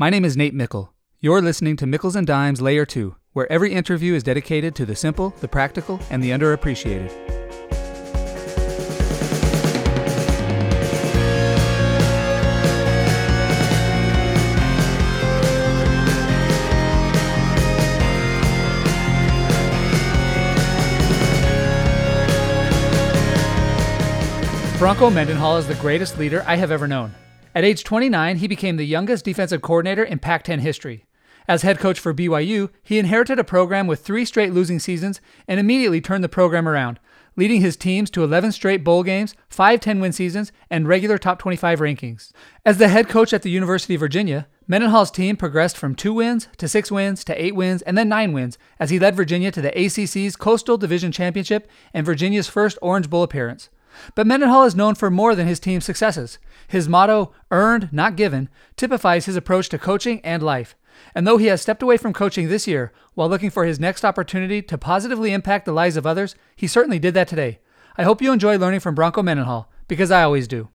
My name is Nate Meikle. You're listening to Meikles and Dimes Layer 2, where every interview is dedicated to the simple, the practical, and the underappreciated. Bronco Mendenhall is the greatest leader I have ever known. At age 29, he became the youngest defensive coordinator in Pac 10 history. As head coach for BYU, he inherited a program with three straight losing seasons and immediately turned the program around, leading his teams to 11 straight bowl games, five 10 win seasons, and regular top 25 rankings. As the head coach at the University of Virginia, Mendenhall's team progressed from two wins to six wins to eight wins and then nine wins as he led Virginia to the ACC's Coastal Division Championship and Virginia's first Orange Bowl appearance. But Mendenhall is known for more than his team's successes. His motto, earned, not given, typifies his approach to coaching and life. And though he has stepped away from coaching this year while looking for his next opportunity to positively impact the lives of others, he certainly did that today. I hope you enjoy learning from Bronco Mendenhall, because I always do.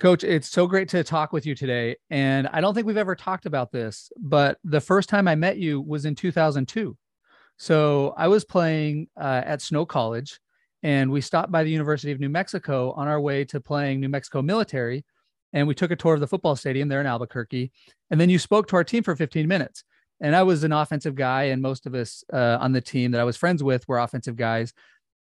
Coach, it's so great to talk with you today. And I don't think we've ever talked about this, but the first time I met you was in 2002. So I was playing uh, at Snow College and we stopped by the University of New Mexico on our way to playing New Mexico military. And we took a tour of the football stadium there in Albuquerque. And then you spoke to our team for 15 minutes. And I was an offensive guy, and most of us uh, on the team that I was friends with were offensive guys.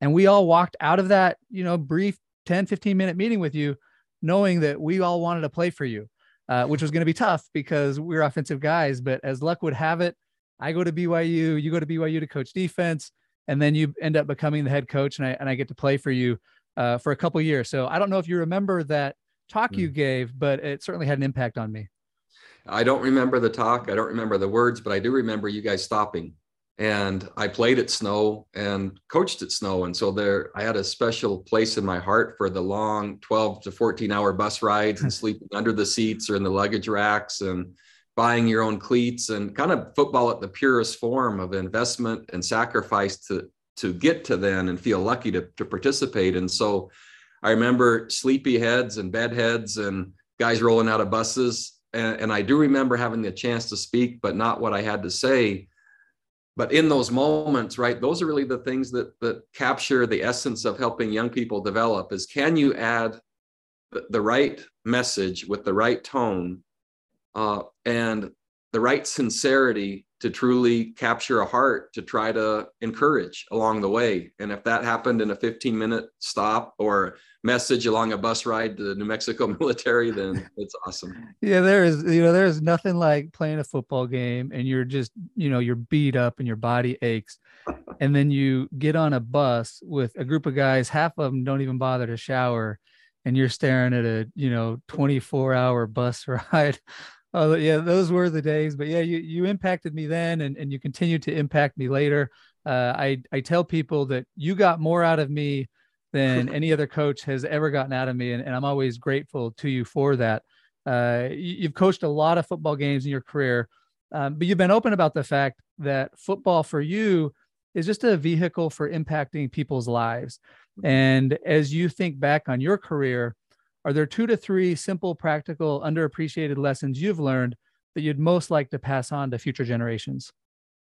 And we all walked out of that, you know, brief 10, 15 minute meeting with you, knowing that we all wanted to play for you, uh, which was going to be tough because we we're offensive guys. But as luck would have it, I go to BYU, you go to BYU to coach defense and then you end up becoming the head coach and I, and I get to play for you uh, for a couple years. So I don't know if you remember that talk mm. you hmm. gave, but it certainly had an impact on me. I don't remember the talk. I don't remember the words, but I do remember you guys stopping. And I played at Snow and coached at Snow. And so there, I had a special place in my heart for the long 12 to 14 hour bus rides and sleeping under the seats or in the luggage racks and buying your own cleats and kind of football at the purest form of investment and sacrifice to to get to then and feel lucky to, to participate. And so i remember sleepy heads and bed heads and guys rolling out of buses. And, and i do remember having the chance to speak but not what i had to say. But in those moments right those are really the things that that capture the essence of helping young people develop is can you add the, the right message with the right tone uh, and the right sincerity to truly capture a heart to try to encourage along the way. And if that happened in a 15 minute stop or message along a bus ride to the New Mexico military, then it's awesome. Yeah, there is, you know, there's nothing like playing a football game and you're just, you know, you're beat up and your body aches. and then you get on a bus with a group of guys, half of them don't even bother to shower. And you're staring at a, you know, 24 hour bus ride Oh yeah, those were the days. But yeah, you you impacted me then, and and you continue to impact me later. Uh, I I tell people that you got more out of me than any other coach has ever gotten out of me, and, and I'm always grateful to you for that. Uh, you, have coached a lot of football games in your career, um, but you've been open about the fact that football for you is just a vehicle for impacting people's lives. Mm-hmm. And as you think back on your career, are there two to three simple, practical, underappreciated lessons you've learned that you'd most like to pass on to future generations?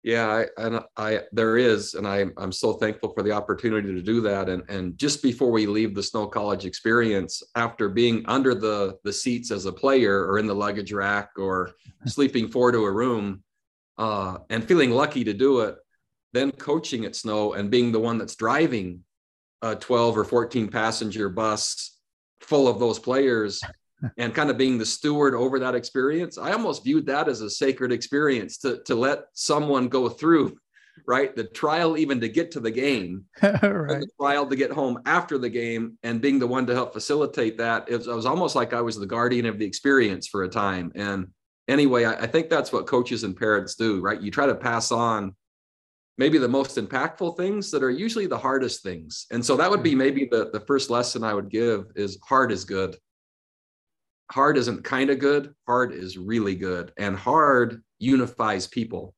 Yeah, I, and I there is, and I I'm so thankful for the opportunity to do that. And and just before we leave the Snow College experience, after being under the the seats as a player or in the luggage rack or sleeping four to a room, uh, and feeling lucky to do it, then coaching at Snow and being the one that's driving a 12 or 14 passenger bus full of those players and kind of being the steward over that experience i almost viewed that as a sacred experience to to let someone go through right the trial even to get to the game right. the trial to get home after the game and being the one to help facilitate that. It was, it was, almost like i was the guardian of the experience for a time. And anyway I, I think that's what coaches and parents do right? You try to pass on maybe the most impactful things that are usually the hardest things. And so that would be mm-hmm. maybe the, the first lesson I would give is hard is good. Hard isn't kind of good, hard is really good. And hard unifies people.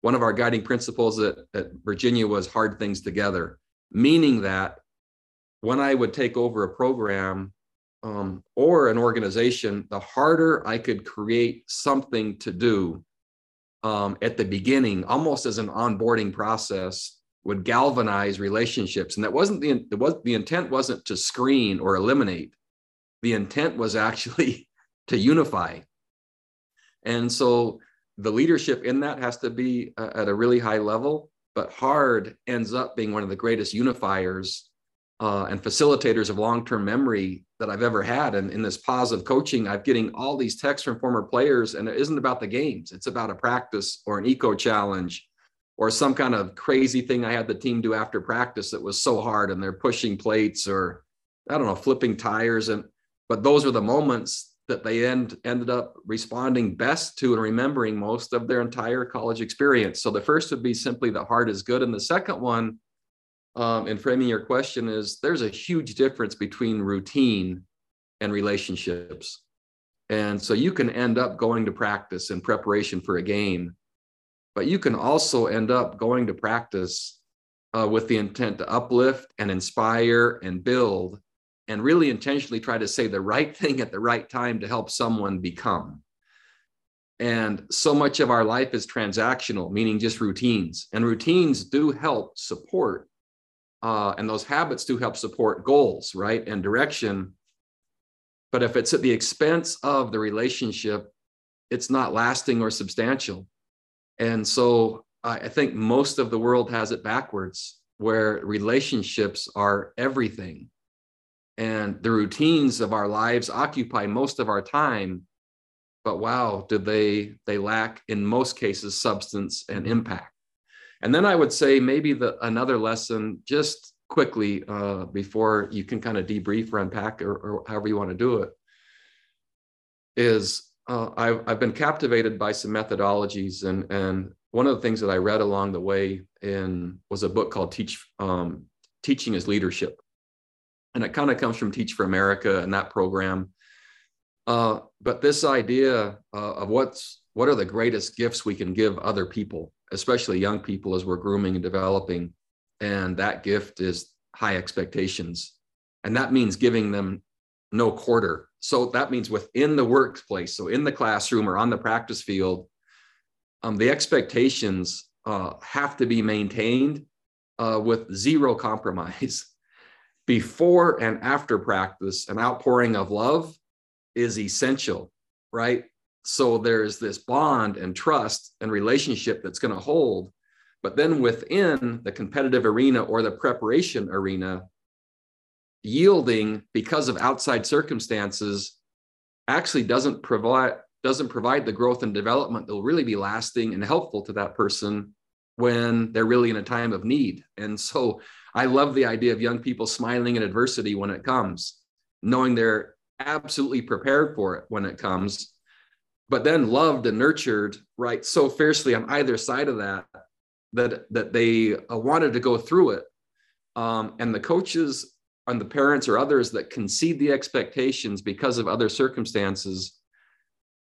One of our guiding principles at, at Virginia was hard things together, meaning that when I would take over a program, um, or an organization, the harder I could create something to do um, at the beginning, almost as an onboarding process, would galvanize relationships. And that wasn't the it was the intent wasn't to screen or eliminate. The intent was actually to unify. And so the leadership in that has to be uh, at a really high level. But hard ends up being one of the greatest unifiers uh, and facilitators of long-term memory that I've ever had. And in this positive coaching, I'm getting all these texts from former players, and it isn't about the games. It's about a practice or an eco challenge or some kind of crazy thing I had the team do after practice that was so hard and they're pushing plates or I don't know, flipping tires. And but those are the moments that they end ended up responding best to and remembering most of their entire college experience. So the first would be simply the heart is good. And the second one um, in framing your question is there's a huge difference between routine and relationships. And so you can end up going to practice in preparation for a game, but you can also end up going to practice uh, with the intent to uplift and inspire and build and really intentionally try to say the right thing at the right time to help someone become. And so much of our life is transactional, meaning just routines. And routines do help support uh, and those habits do help support goals, right, and direction. But if it's at the expense of the relationship, it's not lasting or substantial. And so I think most of the world has it backwards, where relationships are everything. And the routines of our lives occupy most of our time. But wow, did they they lack in most cases substance and impact. And then I would say maybe the another lesson, just quickly uh, before you can kind of debrief or unpack or, or however you want to do it, is uh, I've, I've been captivated by some methodologies and and one of the things that I read along the way in was a book called Teach um, Teaching is Leadership, and it kind of comes from Teach for America and that program. Uh, but this idea uh, of what's what are the greatest gifts we can give other people especially young people as we're grooming and developing. And that gift is high expectations. And that means giving them no quarter. So that means within the workplace, so in the classroom or on the practice field, um, the expectations uh, have to be maintained uh, with zero compromise. Before and after practice, an outpouring of love is essential, right? So there's this bond and trust and relationship that's going to hold. But then within the competitive arena or the preparation arena yielding because of outside circumstances actually doesn't provide doesn't provide the growth and development that will really be lasting and helpful to that person when they're really in a time of need. And so i love the idea of young people smiling in adversity when it comes knowing they're absolutely prepared for it when it comes but then loved and nurtured right so fiercely on either side of that that that they uh, wanted to go through it. Um, and the coaches and the parents or others that concede the expectations because of other circumstances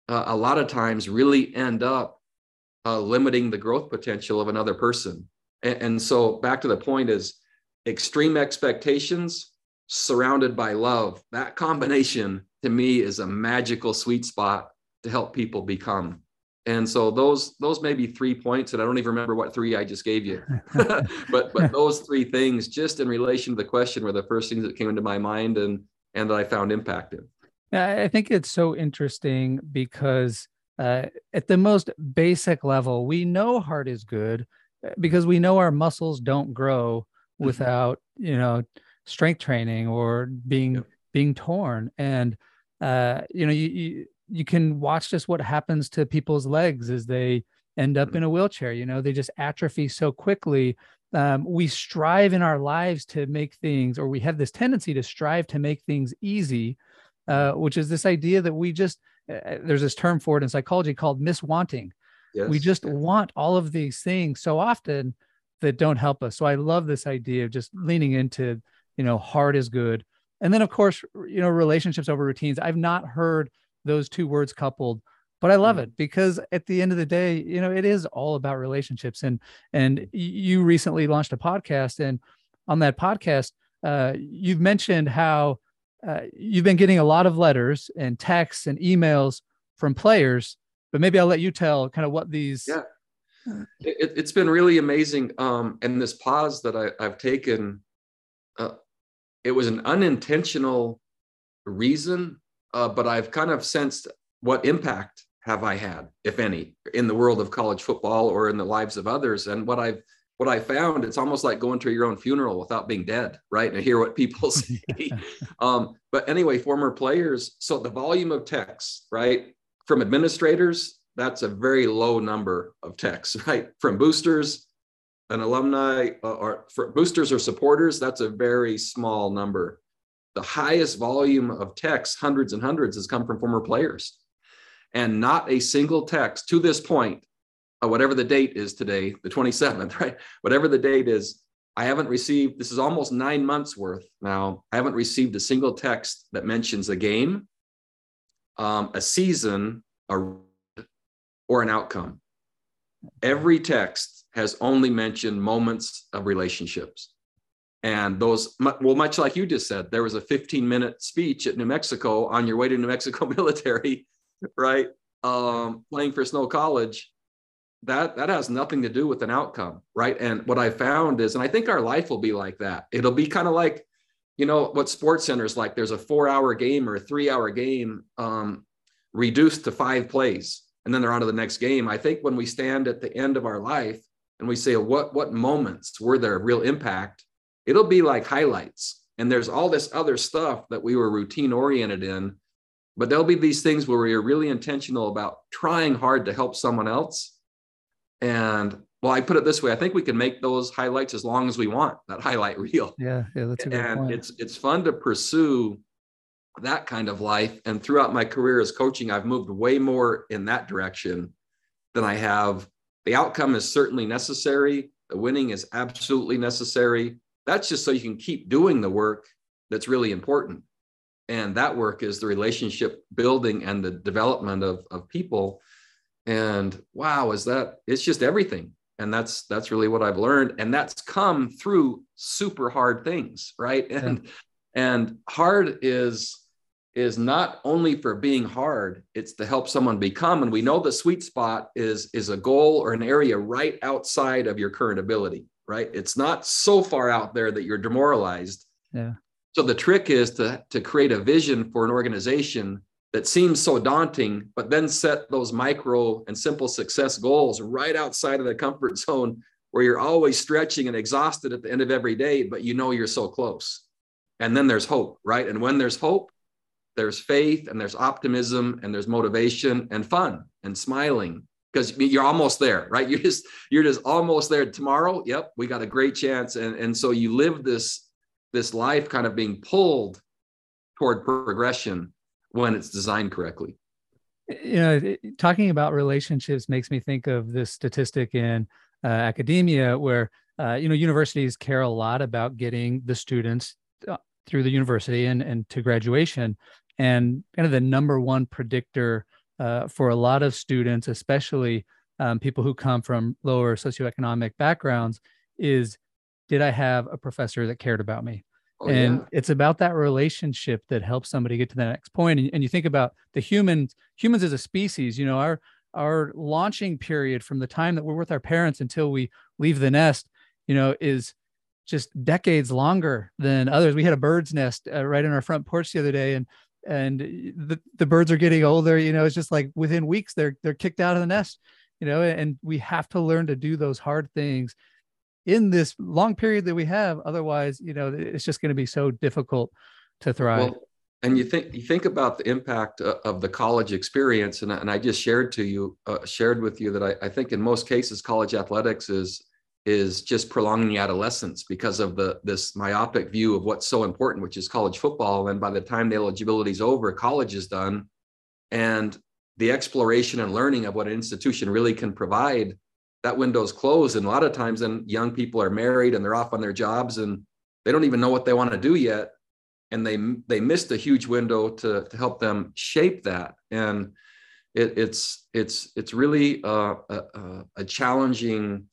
uh, a lot of times really end up uh, limiting the growth potential of another person. And, and so back to the point is extreme expectations surrounded by love. That combination to me is a magical sweet spot to help people become. And so those those may be three points, and I don't even remember what three I just gave you. but but those three things, just in relation to the question, were the first things that came into my mind and and that I found impacted. I think it's so interesting because uh, at the most basic level, we know heart is good uh, because we know our muscles don't grow mm-hmm. without you know strength training or being yep. being torn and uh, you know you, you you can watch just what happens to people's legs as they end up in a wheelchair you know they just atrophy so quickly. Um, we strive in our lives to make things or we have this tendency to strive to make things easy uh, which is this idea that we just uh, uh there's this term for it in psychology called miswanting. Yes. we just want all of these things so often that don't help us. So i love this idea of just leaning into you know hard is good. And then of course you know relationships over routines. I've not heard those two words coupled but i love mm. it because at the end of the day you know it is all about relationships and and you recently launched a podcast and on that podcast uh, you've mentioned how uh, you've been getting a lot of letters and texts and emails from players, but maybe I'll let you tell kind of what these. Yeah, it, has been really amazing. Um, and this pause that I, have taken, uh, it was an unintentional reason, uh, but I've kind of sensed what impact have I had, if any, in the world of college football or in the lives of others. And what I've what I found, it's almost like going to your own funeral without being dead, right? And hear what people say. um, but anyway, former players. So the volume of texts, right, from administrators, that's a very low number of texts, right? From boosters, an alumni, uh, or for boosters or supporters, that's a very small number. The highest volume of texts, hundreds and hundreds, has come from former players. And not a single text to this point uh, whatever the date is today, the 27th, right? Whatever the date is, I haven't received, this is almost nine months worth now. I haven't received a single text that mentions a game, um, a season, a, or an outcome. Every text has only mentioned moments of relationships. And those, well, much like you just said, there was a 15 minute speech at New Mexico on your way to New Mexico military, right? Um, playing for Snow College. That that has nothing to do with an outcome right? And what i found is and i think our life will be like that. It'll be kind of like you know what sports centers like. There's a four hour game or a three hour game um, reduced to five plays and then they're on to the next game. I think when we stand at the end of our life and we say what what moments were there real impact it'll be like highlights and there's all this other stuff that we were routine oriented in but there'll be these things where we're really intentional about trying hard to help someone else and well, I put it this way: I think we can make those highlights as long as we want that highlight reel. Yeah, yeah, that's a good and point. it's it's fun to pursue that kind of life. And throughout my career as coaching, I've moved way more in that direction than I have. The outcome is certainly necessary. The winning is absolutely necessary. That's just so you can keep doing the work that's really important. And that work is the relationship building and the development of, of people. And wow is that it's just everything. And that's that's really what i've learned. And that's come through super hard things right? And yeah. and hard is is not only for being hard it's to help someone become. And we know the sweet spot is is a goal or an area right outside of your current ability right it's not so far out there that you're demoralized yeah so the trick is to to create a vision for an organization that seems so daunting, but then set those micro and simple success goals right outside of the comfort zone where you're always stretching and exhausted at the end of every day, but you know you're so close. And then there's hope, right? And when there's hope, there's faith and there's optimism and there's motivation and fun and smiling because you're almost there, right? You're just you're just almost there tomorrow. Yep, we got a great chance. And, and so you live this this life kind of being pulled toward progression when it's designed correctly. You know, talking about relationships makes me think of this statistic in uh, academia where uh, you know universities care a lot about getting the students uh, through the university and, and to graduation and kind of the number one predictor uh, for a lot of students especially um, people who come from lower socioeconomic backgrounds is did i have a professor that cared about me Oh, and yeah. it's about that relationship that helps somebody get to the next point. And, and you think about the humans, humans as a species, you know, our our launching period from the time that we're with our parents until we leave the nest, you know, is just decades longer than others. We had a bird's nest uh, right in our front porch the other day, and and the, the birds are getting older. You know, it's just like within weeks they're they're kicked out of the nest. You know, and we have to learn to do those hard things in this long period that we have. Otherwise, you know, it's just going to be so difficult to thrive. Well, and you think you think about the impact of the college experience, and, and I just shared to you, uh, shared with you that I, I think in most cases college athletics is is just prolonging adolescence because of the this myopic view of what's so important, which is college football. And by the time the eligibility is over, college is done, and the exploration and learning of what an institution really can provide that window's closed. And a lot of times then young people are married and they're off on their jobs and they don't even know what they want to do yet. And they they missed a huge window to to help them shape that. And it, it's it's it's really uh, a, a, a challenging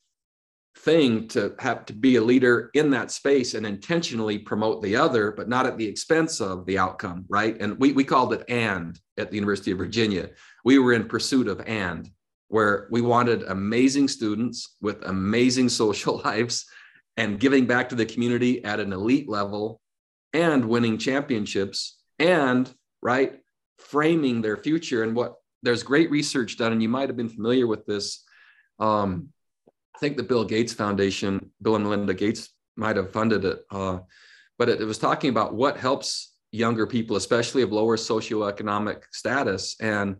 thing to have to be a leader in that space and intentionally promote the other, but not at the expense of the outcome, right? And we, we called it and at the University of Virginia. We were in pursuit of and, where we wanted amazing students with amazing social lives and giving back to the community at an elite level and winning championships and, right, framing their future. And what there's great research done, and you might have been familiar with this. Um, I think the Bill Gates Foundation, Bill and Melinda Gates might have funded it, uh, but it, it, was talking about what helps younger people, especially of lower socioeconomic status, and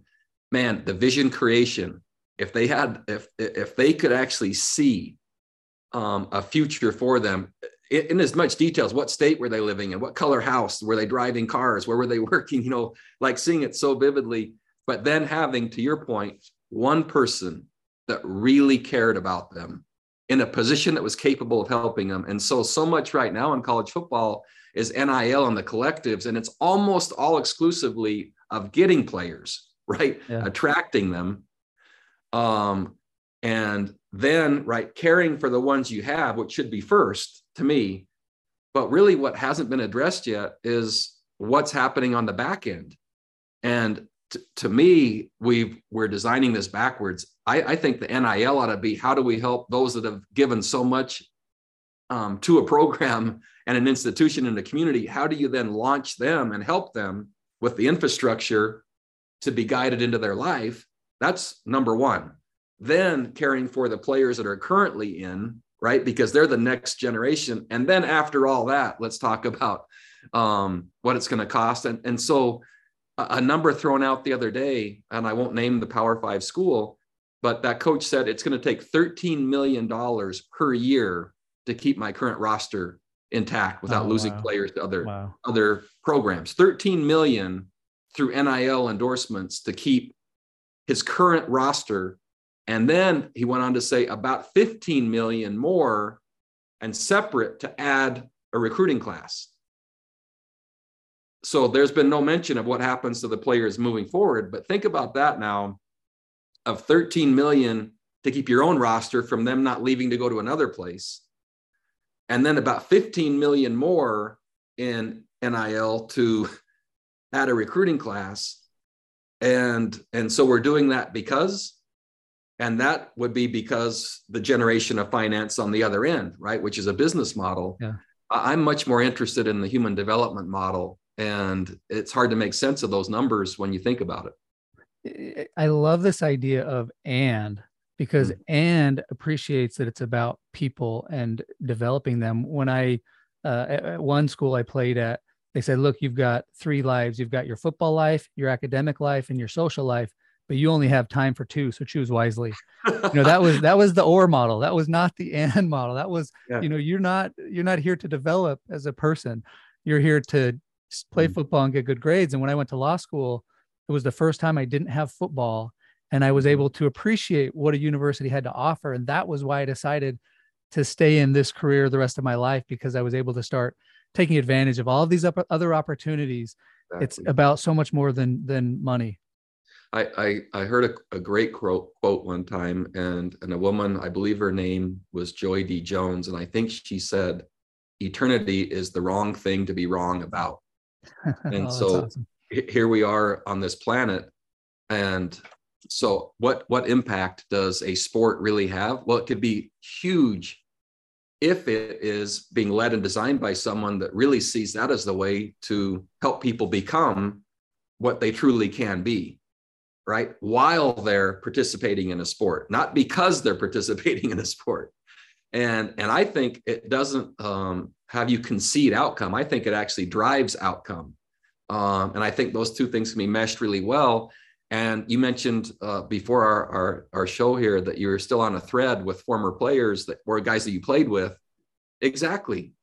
man, the vision creation. If they had, if if they could actually see um, a future for them in, in as much details, what state were they living in, what color house? Were they driving cars, where were they working, you know, like seeing it so vividly, but then having, to your point, one person that really cared about them in a position that was capable of helping them. And so, so much right now in college football is NIL and the collectives, and it's almost all exclusively of getting players, right? Yeah. Attracting them. Um, and then, right, caring for the ones you have, which should be first to me. But really, what hasn't been addressed yet is what's happening on the back end. And t- to me, we've we're designing this backwards. I, I, think the NIL ought to be how do we help those that have given so much um, to a program and an institution in the community? How do you then launch them and help them with the infrastructure to be guided into their life? That's number one. Then caring for the players that are currently in, right? Because they're the next generation. And then after all that, let's talk about um, what it's going to cost. And, and so a number thrown out the other day, and I won't name the Power Five school, but that coach said it's going to take $13 million per year to keep my current roster intact without oh, losing wow. players to other wow. other programs. 13 million through NIL endorsements to keep his current roster. And then he went on to say about 15 million more and separate to add a recruiting class so there's been no mention of what happens to the players moving forward. But think about that now of 13 million to keep your own roster from them not leaving to go to another place. And then about 15 million more in NIL to add a recruiting class. And and so we're doing that because and that would be because the generation of finance on the other end, right, which is a business model. Yeah. I'm much more interested in the human development model and it's hard to make sense of those numbers when you think about it i love this idea of and because mm. and appreciates that it's about people and developing them when i uh, at one school i played at they said look you've got three lives you've got your football life your academic life and your social life but you only have time for two so choose wisely you know that was that was the or model that was not the and model that was yeah. you know you're not you're not here to develop as a person you're here to play mm. football and get good grades. And when I went to law school, it was the first time I didn't have football and I was mm-hmm. able to appreciate what a university had to offer. And that was why I decided to stay in this career the rest of my life because I was able to start taking advantage of all of these other opportunities. Exactly. It's about so much more than than money. I I, I heard a, a great quote quote one time, and and a woman, I believe her name was Joy D. Jones, and I think she said, "Eternity is the wrong thing to be wrong about." and oh, so awesome. Here we are on this planet. And so what what impact does a sport really have? Well it could be huge if it is being led and designed by someone that really sees that as the way to help people become what they truly can be right? While they're participating in a sport not because they're participating in a sport. And and i think it doesn't um, have you concede outcome. I think it actually drives outcome um, and i think those two things can be meshed really well. And you mentioned uh, before our, our, our show here that you're still on a thread with former players that were guys that you played with. Exactly.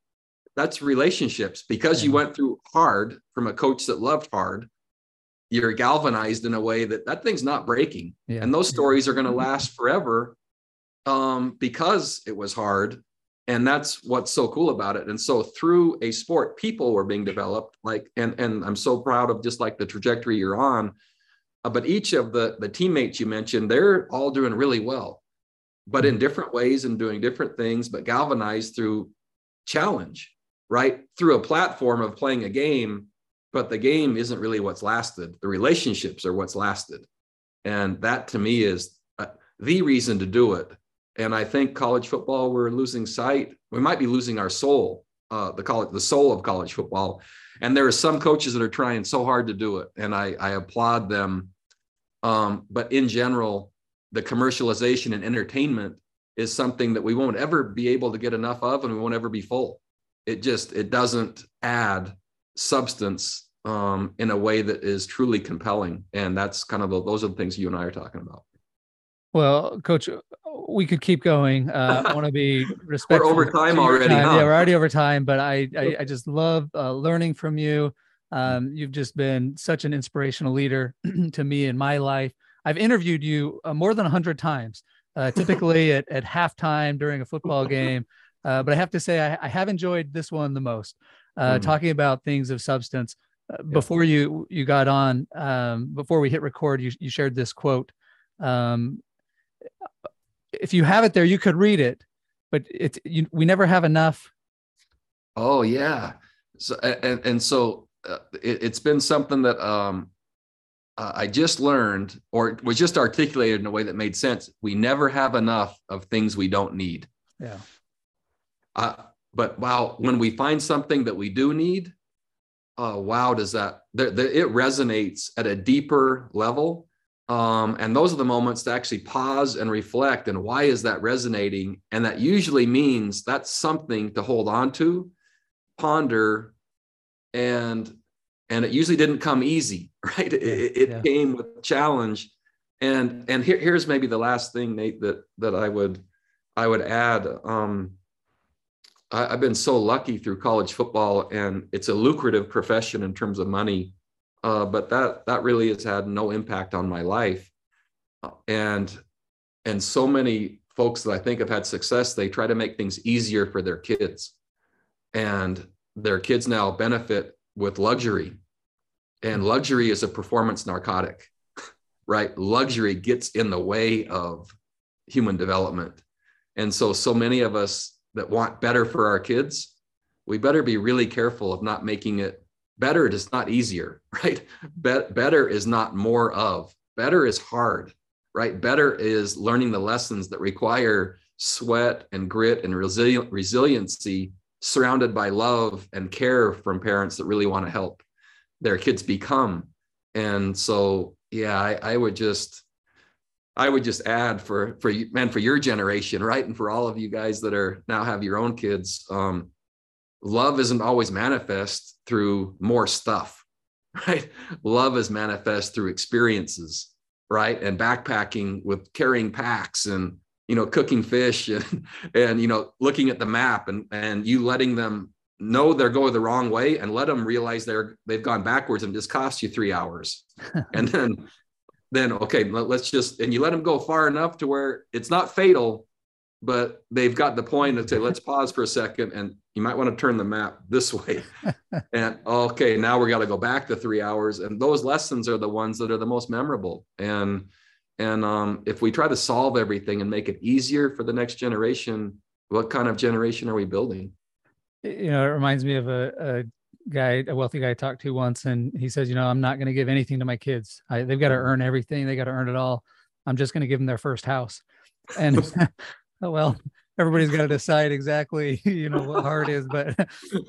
That's relationships. Because you went through hard from a coach that loved hard you're galvanized in a way that that thing's not breaking. Yeah. and those stories are going to last forever um, because it was hard. And that's what's so cool about it. And so through a sport, people were being developed. Like, and and I'm so proud of just like the trajectory you're on. Uh, but each of the the teammates you mentioned, they're all doing really well. but in different ways and doing different things, but galvanized through challenge, right? Through a platform of playing a game, but the game isn't really what's lasted. The relationships are what's lasted. And that to me is uh, the reason to do it. And I think college football, we're losing sight. We might be losing our soul, uh, the college, the soul of college football. And there are some coaches that are trying so hard to do it, and I, I applaud them. Um, but in general, the commercialization and entertainment is something that we won't ever be able to get enough of and we won't ever be full it just it doesn't add substance um, in a way that is truly compelling and that's kind of the, those are the things you and i are talking about well coach we could keep going uh, i want to be respectful we're over time already time. Huh? yeah we're already over time but i i, I just love uh, learning from you um, you've just been such an inspirational leader to me in my life I've interviewed you uh, more than 100 times, uh, typically at, at halftime during a football game. Uh, but I have to say, I, I, have enjoyed this one the most, mm. talking about things of substance. Uh, yeah. Before you you got on, um, before we hit record, you, you shared this quote. Um, if you have it there, you could read it, but it's you, we never have enough. Oh yeah, so and and so uh, it, has been something that um, uh, I just learned, or was just articulated in a way that made sense. We never have enough of things we don't need. Yeah. Uh, but wow, when we find something that we do need, uh, wow, does that the, the, it resonates at a deeper level? Um, and those are the moments to actually pause and reflect. And why is that resonating? And that usually means that's something to hold on to, ponder, and and it usually didn't come easy right it, it yeah. came with challenge and and here, here's maybe the last thing nate that that i would i would add um I, i've been so lucky through college football and it's a lucrative profession in terms of money uh, but that that really has had no impact on my life and and so many folks that i think have had success they try to make things easier for their kids and their kids now benefit with luxury. And luxury is a performance narcotic, right? Luxury gets in the way of human development. And so, so many of us that want better for our kids, we better be really careful of not making it better. is not easier, right? Be- better is not more of, better is hard, right? Better is learning the lessons that require sweat and grit and resilient resiliency surrounded by love and care from parents that really want to help their kids become. And so, yeah, I, I would just, I would just add for for man, for your generation, right, and for all of you guys that are now have your own kids, um, love isn't always manifest through more stuff, right? Love is manifest through experiences, right, and backpacking with carrying packs and you know cooking fish and and you know looking at the map and and you letting them know they're going the wrong way and let them realize they're they've gone backwards and just cost you three hours and then then okay let's just and you let them go far enough to where it's not fatal but they've got the point to say let's pause for a second and you might want to turn the map this way and okay now we got to go back to three hours and those lessons are the ones that are the most memorable and and um, if we try to solve everything and make it easier for the next generation, what kind of generation are we building? You know, it reminds me of a, a guy, a wealthy guy I talked to once, and he says, you know, I'm not going to give anything to my kids. I, they've got to earn everything. They got to earn it all. I'm just going to give them their first house. And well, everybody's got to decide exactly, you know, what hard is. But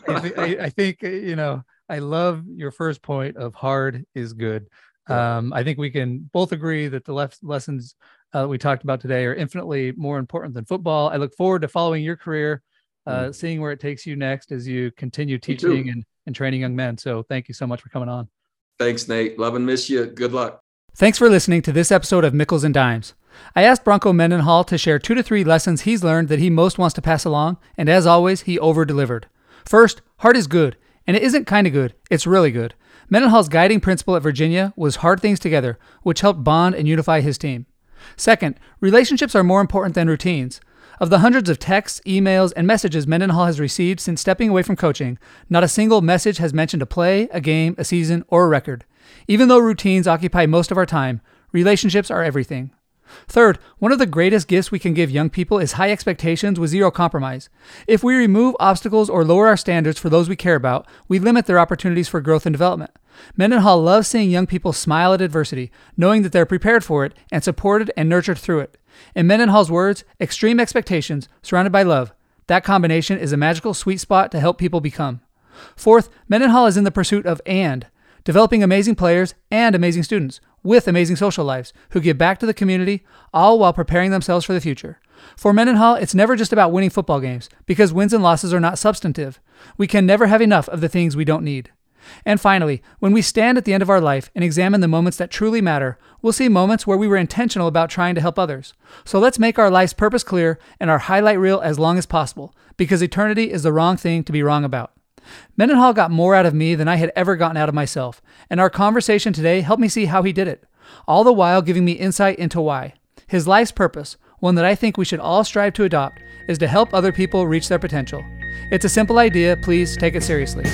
I, I, I think, you know, I love your first point of hard is good. Um, I think we can both agree that the left lessons uh, we talked about today are infinitely more important than football. I look forward to following your career, uh, mm. seeing where it takes you next as you continue teaching and, and training young men. So thank you so much for coming on. Thanks, Nate. Love and miss you. Good luck. Thanks for listening to this episode of Meikles and Dimes. I asked Bronco Mendenhall to share two to three lessons he's learned that he most wants to pass along, and as always, he over delivered. First, heart is good, and it isn't kind of good, it's really good. Mendenhall's guiding principle at Virginia was hard things together, which helped bond and unify his team. Second, relationships are more important than routines. Of the hundreds of texts, emails, and messages Mendenhall has received since stepping away from coaching, not a single message has mentioned a play, a game, a season, or a record. Even though routines occupy most of our time, relationships are everything. Third, one of the greatest gifts we can give young people is high expectations with zero compromise. If we remove obstacles or lower our standards for those we care about, we limit their opportunities for growth and development. Mendenhall loves seeing young people smile at adversity, knowing that they're prepared for it and supported and nurtured through it. In Mendenhall's words, extreme expectations surrounded by love. That combination is a magical sweet spot to help people become. Fourth, Mendenhall is in the pursuit of and, developing amazing players and amazing students with amazing social lives who give back to the community, all while preparing themselves for the future. For Mendenhall, it's never just about winning football games, because wins and losses are not substantive. We can never have enough of the things we don't need. And finally, when we stand at the end of our life and examine the moments that truly matter, we'll see moments where we were intentional about trying to help others. So let's make our life's purpose clear and our highlight reel as long as possible, because eternity is the wrong thing to be wrong about. Mendenhall got more out of me than I had ever gotten out of myself, and our conversation today helped me see how he did it, all the while giving me insight into why. His life's purpose, one that I think we should all strive to adopt, is to help other people reach their potential. It's a simple idea, please take it seriously.